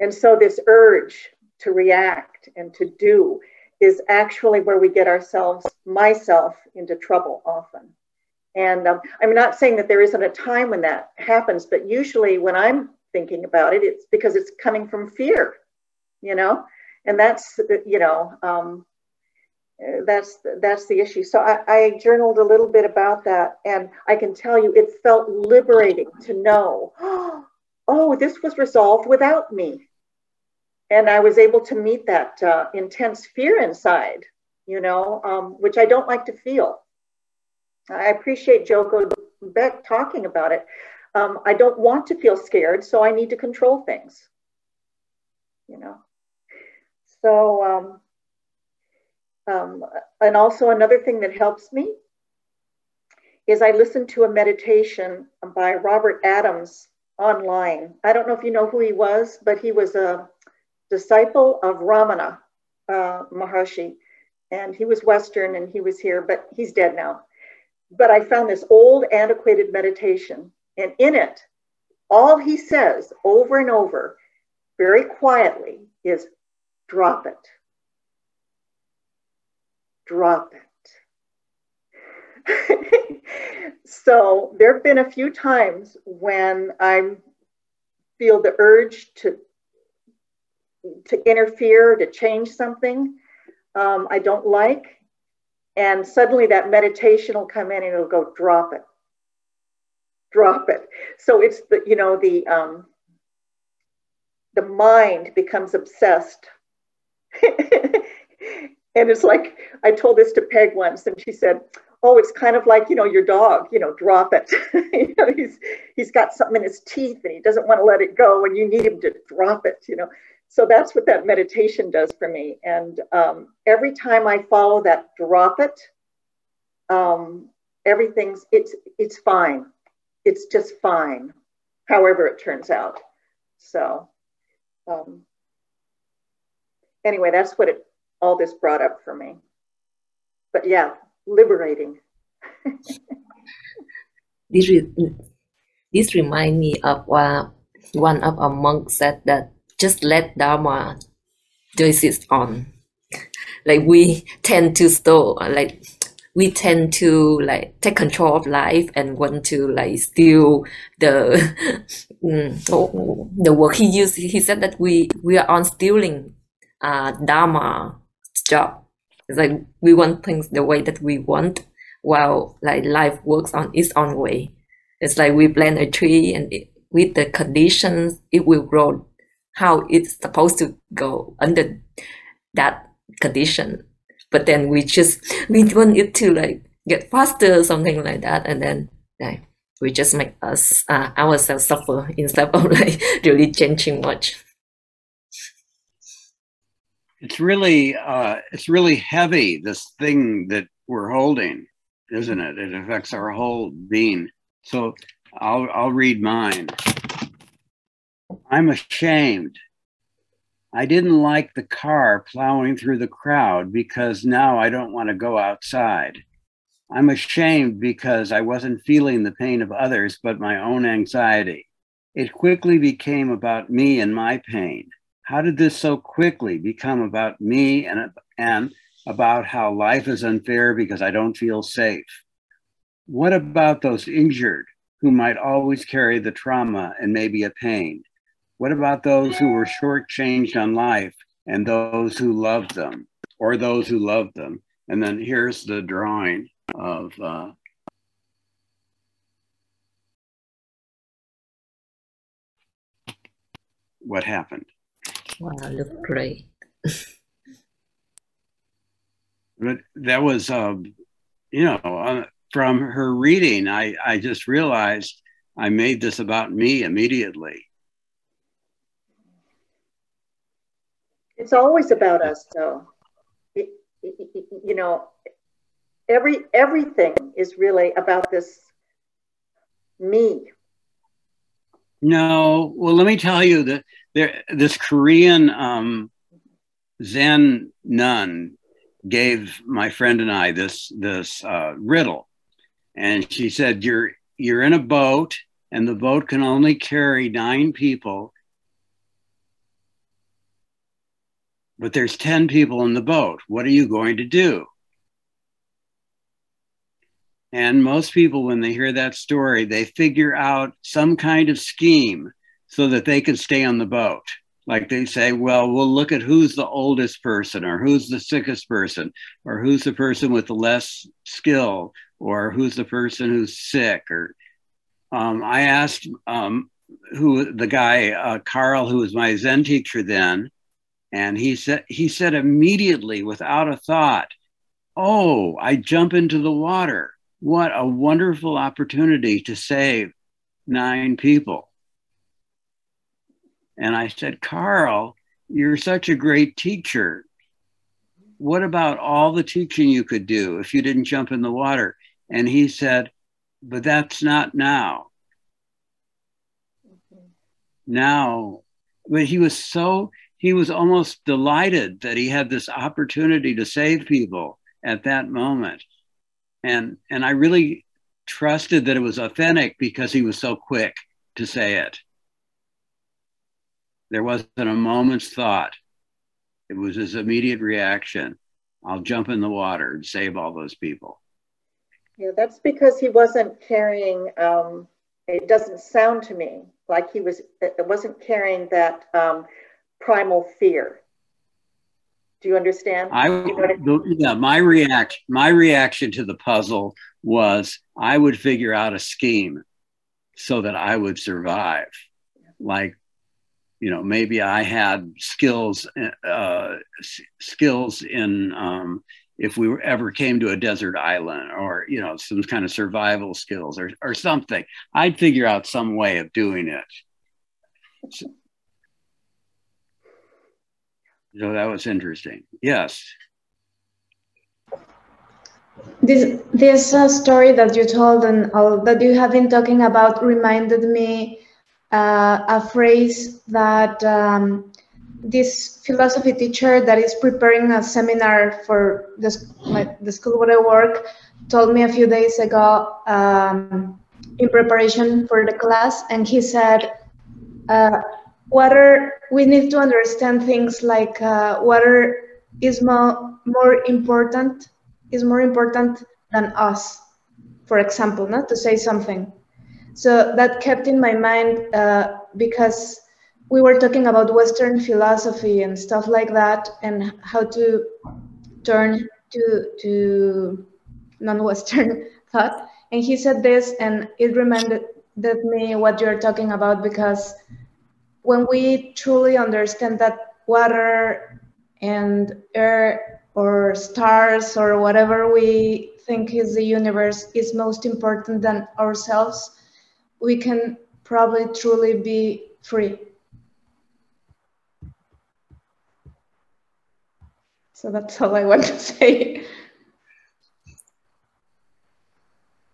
And so this urge to react and to do is actually where we get ourselves, myself, into trouble often. And um, I'm not saying that there isn't a time when that happens, but usually when I'm thinking about it, it's because it's coming from fear you know, and that's you know um, that's that's the issue. So I, I journaled a little bit about that, and I can tell you it felt liberating to know, oh, this was resolved without me, and I was able to meet that uh, intense fear inside, you know, um, which I don't like to feel. I appreciate Joko Beck talking about it. Um, I don't want to feel scared, so I need to control things. You know. So, um, um, and also another thing that helps me is I listened to a meditation by Robert Adams online. I don't know if you know who he was, but he was a disciple of Ramana uh, Maharshi. And he was Western and he was here, but he's dead now. But I found this old, antiquated meditation. And in it, all he says over and over, very quietly, is drop it. Drop it. so there have been a few times when I feel the urge to to interfere, to change something um, I don't like, and suddenly that meditation will come in and it'll go drop it, drop it. So it's the you know the um, the mind becomes obsessed. and it's like I told this to Peg once, and she said, oh, it's kind of like, you know, your dog, you know, drop it. you know, he's, he's got something in his teeth and he doesn't want to let it go and you need him to drop it, you know. So that's what that meditation does for me. And um, every time I follow that drop it, um, everything's, it's, it's fine. It's just fine, however it turns out. So um, anyway, that's what it, all this brought up for me. But yeah, liberating. this, re- this remind me of uh, one of our monks said that just let Dharma exist on. Like we tend to store, like we tend to like take control of life and want to like steal the mm, the word he used. He said that we we are on stealing uh, Dharma job it's like we want things the way that we want, while like life works on its own way. It's like we plant a tree and it, with the conditions, it will grow how it's supposed to go under that condition. But then we just we want it to like get faster, something like that, and then like we just make us uh, ourselves suffer instead of like really changing much it's really uh, it's really heavy this thing that we're holding isn't it? It affects our whole being. So i'll i'll read mine. I'm ashamed. I didn't like the car plowing through the crowd because now i don't want to go outside. I'm ashamed because i wasn't feeling the pain of others but my own anxiety. It quickly became about me and my pain how did this so quickly become about me and, and about how life is unfair because I don't feel safe? What about those injured who might always carry the trauma and maybe a pain? What about those who were shortchanged on life and those who loved them or those who loved them? And then here's the drawing of uh, what happened. Wow, look great. but that was, um, you know, uh, from her reading, I, I just realized I made this about me immediately. It's always about us, though. It, it, you know, every everything is really about this me. No, well, let me tell you that there, this Korean um, Zen nun gave my friend and I this this uh, riddle, and she said, "You're you're in a boat, and the boat can only carry nine people, but there's ten people in the boat. What are you going to do?" And most people, when they hear that story, they figure out some kind of scheme so that they can stay on the boat. Like they say, well, we'll look at who's the oldest person, or who's the sickest person, or who's the person with the less skill, or who's the person who's sick. Or um, I asked um, who the guy uh, Carl, who was my Zen teacher then, and he said he said immediately, without a thought, "Oh, I jump into the water." What a wonderful opportunity to save nine people. And I said, Carl, you're such a great teacher. What about all the teaching you could do if you didn't jump in the water? And he said, but that's not now. Now, but he was so, he was almost delighted that he had this opportunity to save people at that moment. And, and I really trusted that it was authentic because he was so quick to say it. There wasn't a moment's thought. It was his immediate reaction. I'll jump in the water and save all those people. Yeah, that's because he wasn't carrying, um, it doesn't sound to me like he was, it wasn't carrying that um, primal fear. Do you understand? I, yeah, my reaction, my reaction to the puzzle was I would figure out a scheme so that I would survive. Like you know maybe i had skills uh, skills in um, if we ever came to a desert island or you know some kind of survival skills or, or something i'd figure out some way of doing it so, that was interesting. Yes. This this uh, story that you told and all that you have been talking about reminded me uh, a phrase that um, this philosophy teacher that is preparing a seminar for the, my, the school where I work told me a few days ago um, in preparation for the class, and he said, uh, "Water. We need to understand things like uh, water is more more important is more important than us. For example, not to say something." So that kept in my mind uh, because we were talking about Western philosophy and stuff like that, and how to turn to to non-Western thought. And he said this, and it reminded me what you're talking about because when we truly understand that water and air or stars or whatever we think is the universe is most important than ourselves we can probably truly be free. So that's all I want to say.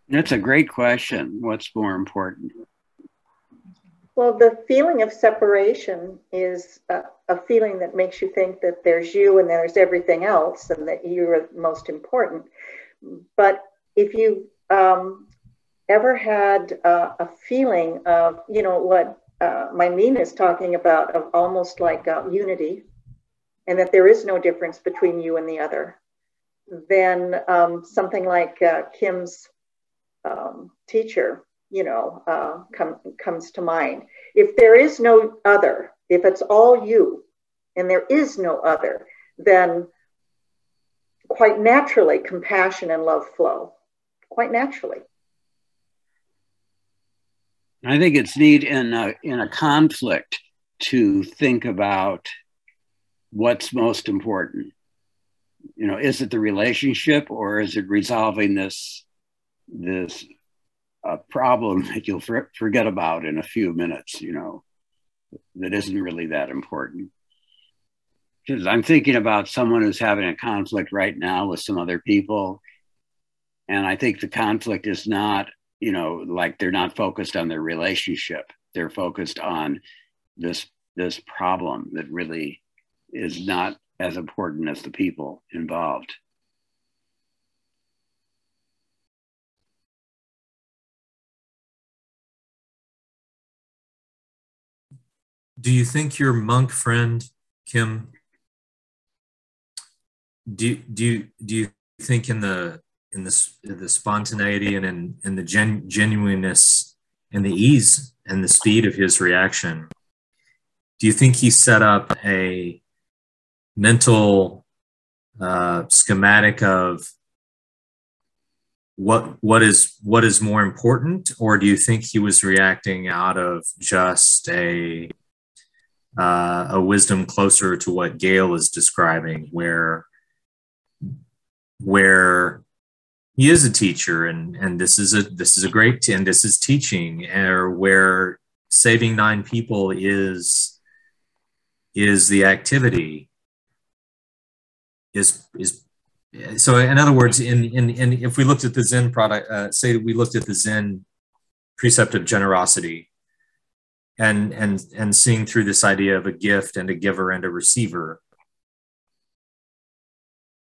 That's a great question. What's more important? Well, the feeling of separation is a, a, feeling that makes you think that there's you and there's everything else and that you're most important. But if you um, ever had uh, a feeling of, you know, what uh, mean is talking about, of almost like uh, unity, and that there is no difference between you and the other, then um, something like uh, Kim's um, teacher, you know, uh, com- comes to mind. If there is no other, if it's all you, and there is no other, then quite naturally compassion and love flow, quite naturally. I think it's neat in a, in a conflict to think about what's most important. You know, is it the relationship or is it resolving this this uh, problem that you'll for, forget about in a few minutes? You know, that isn't really that important. Because I'm thinking about someone who's having a conflict right now with some other people, and I think the conflict is not you know like they're not focused on their relationship they're focused on this this problem that really is not as important as the people involved do you think your monk friend kim do, do, do you think in the in the, the spontaneity and in, in the gen, genuineness and the ease and the speed of his reaction, do you think he set up a mental uh, schematic of what what is what is more important, or do you think he was reacting out of just a uh, a wisdom closer to what Gail is describing, where where he is a teacher and and this is a this is a great and this is teaching or where saving nine people is is the activity is is so in other words, in in, in if we looked at the Zen product, uh, say that we looked at the Zen precept of generosity, and and and seeing through this idea of a gift and a giver and a receiver.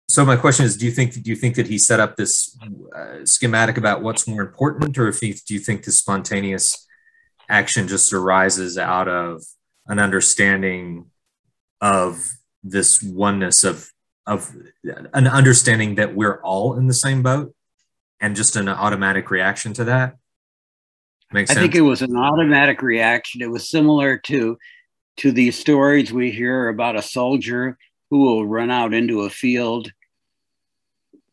So my question is, do you think do you think that he set up this uh, schematic about what's more important, or if he, do you think the spontaneous action just arises out of an understanding of this oneness of of an understanding that we're all in the same boat and just an automatic reaction to that Makes I sense. think it was an automatic reaction. It was similar to to these stories we hear about a soldier who will run out into a field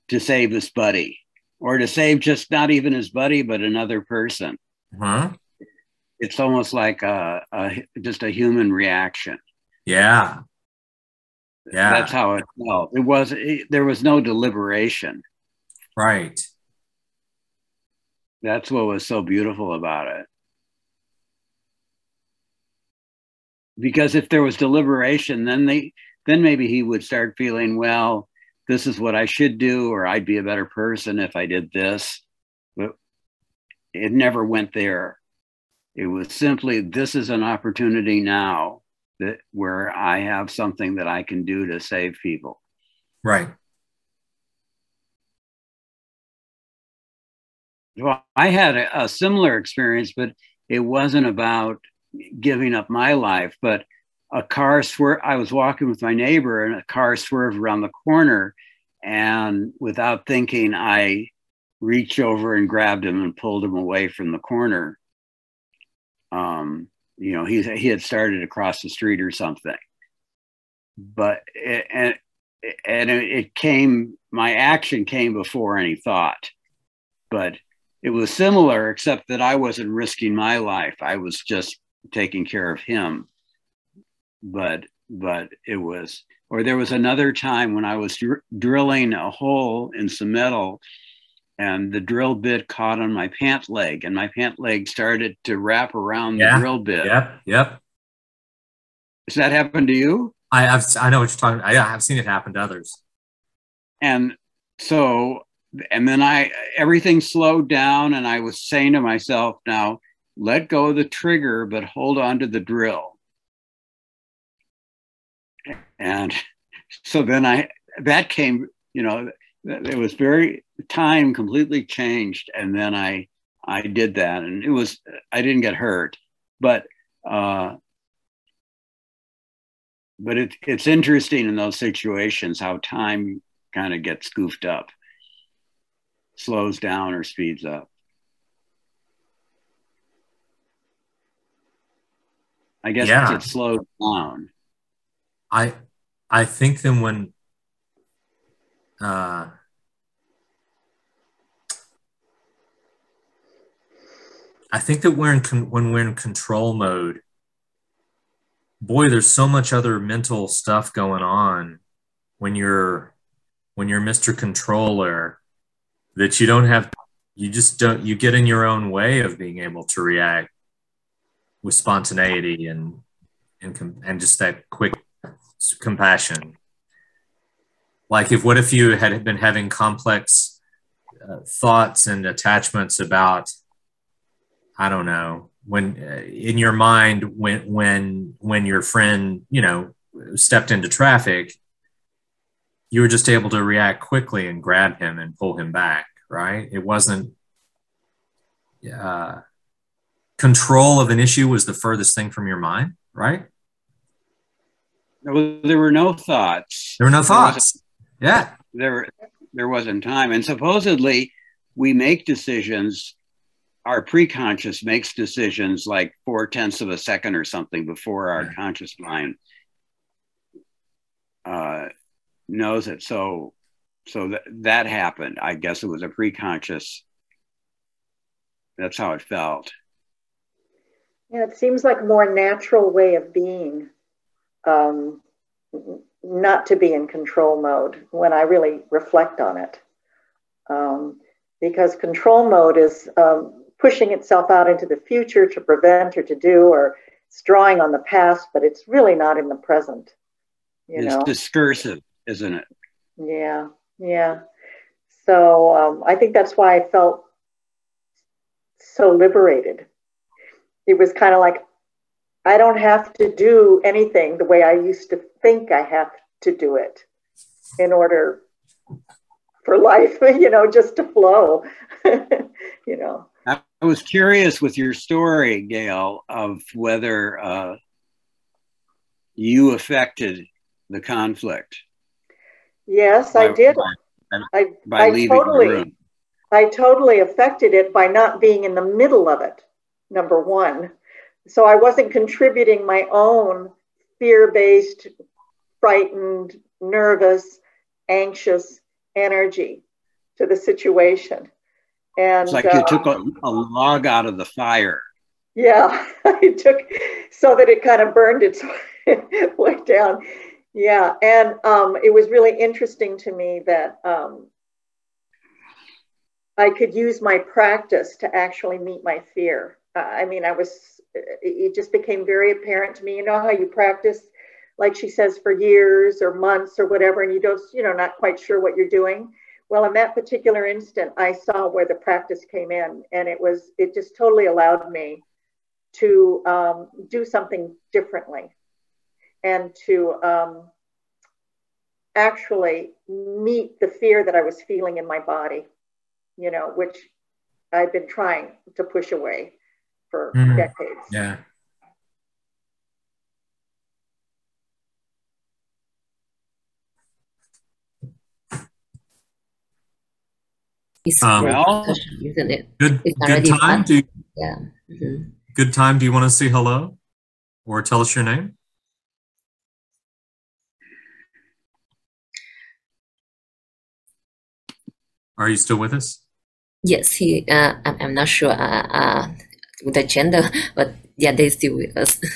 to save his buddy or to save just not even his buddy but another person. Huh? It's almost like a, a just a human reaction. Yeah. Yeah. That's how it felt. It was it, there was no deliberation. Right. That's what was so beautiful about it. Because if there was deliberation, then they then maybe he would start feeling, well, this is what I should do, or I'd be a better person if I did this. But it never went there. It was simply, this is an opportunity now that where I have something that I can do to save people. Right. Well, I had a, a similar experience, but it wasn't about giving up my life, but a car swerved. I was walking with my neighbor and a car swerved around the corner. And without thinking, I reached over and grabbed him and pulled him away from the corner. Um, you know, he, he had started across the street or something. But it, and, and it came, my action came before any thought. But it was similar, except that I wasn't risking my life. I was just taking care of him. But but it was, or there was another time when I was dr- drilling a hole in some metal, and the drill bit caught on my pant leg, and my pant leg started to wrap around yeah. the drill bit. Yep, yep. Does that happen to you? I have I know what you're talking. I, I've seen it happen to others. And so and then I everything slowed down, and I was saying to myself, now let go of the trigger, but hold on to the drill. And so then I that came, you know, it was very time completely changed, and then I I did that, and it was I didn't get hurt, but uh, but it, it's interesting in those situations how time kind of gets goofed up slows down or speeds up. I guess yeah. it slows down. I I think then when uh, I think that we're in con- when we're in control mode. Boy, there's so much other mental stuff going on when you're when you're Mr. Controller that you don't have you just don't you get in your own way of being able to react with spontaneity and and and just that quick compassion. Like if what if you had been having complex uh, thoughts and attachments about i don't know when uh, in your mind when when when your friend you know stepped into traffic you were just able to react quickly and grab him and pull him back, right? It wasn't uh, control of an issue was the furthest thing from your mind, right? There were no thoughts. There were no thoughts. There yeah. There, there wasn't time. And supposedly we make decisions, our pre-conscious makes decisions like four tenths of a second or something before our yeah. conscious mind uh, knows it. So, so that that happened. I guess it was a pre-conscious. That's how it felt. Yeah, it seems like a more natural way of being, um, not to be in control mode when I really reflect on it. Um, because control mode is um, pushing itself out into the future to prevent or to do, or it's drawing on the past, but it's really not in the present. You it's know? discursive isn't it? Yeah. Yeah. So um, I think that's why I felt so liberated. It was kind of like I don't have to do anything the way I used to think I have to do it in order for life, you know, just to flow, you know. I was curious with your story, Gail, of whether uh, you affected the conflict. Yes, I did. By, I, by I leaving totally, the room. I totally affected it by not being in the middle of it, number one. So I wasn't contributing my own fear based, frightened, nervous, anxious energy to the situation. And It's like uh, you took a, a log out of the fire. Yeah, I took so that it kind of burned its way down. Yeah, and um, it was really interesting to me that um, I could use my practice to actually meet my fear. Uh, I mean, I was, it just became very apparent to me. You know how you practice, like she says, for years or months or whatever, and you don't, you know, not quite sure what you're doing. Well, in that particular instant, I saw where the practice came in, and it was, it just totally allowed me to um, do something differently and to um, actually meet the fear that I was feeling in my body, you know, which I've been trying to push away for Mhm. decades. Yeah. It's Um, Well- discussion, isn't it? Good good time. done. Do Yeah. Mhm. good time. Do you want to say hello or tell us your name? Are you still with us? Yes, he. Uh, I'm, I'm not sure. Uh, uh, the gender, but yeah, they still with us.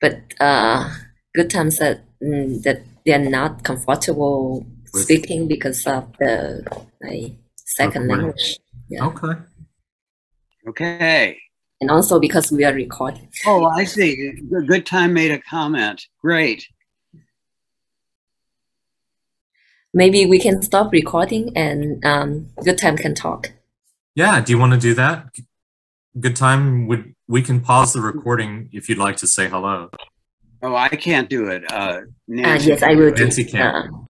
but uh, good times said mm, that they're not comfortable With- speaking because of the like, second Recording. language, Yeah. Okay. Okay. and also because we are recording. Oh, I see. Good- Good time made a comment. Great. Maybe we can stop recording and um, good time can talk. Yeah. Do you want to do that? Good time. Would we can pause the recording if you'd like to say hello. Oh, I can't do it. Uh, Uh, Nancy. yes, I will do. Nancy can. Uh,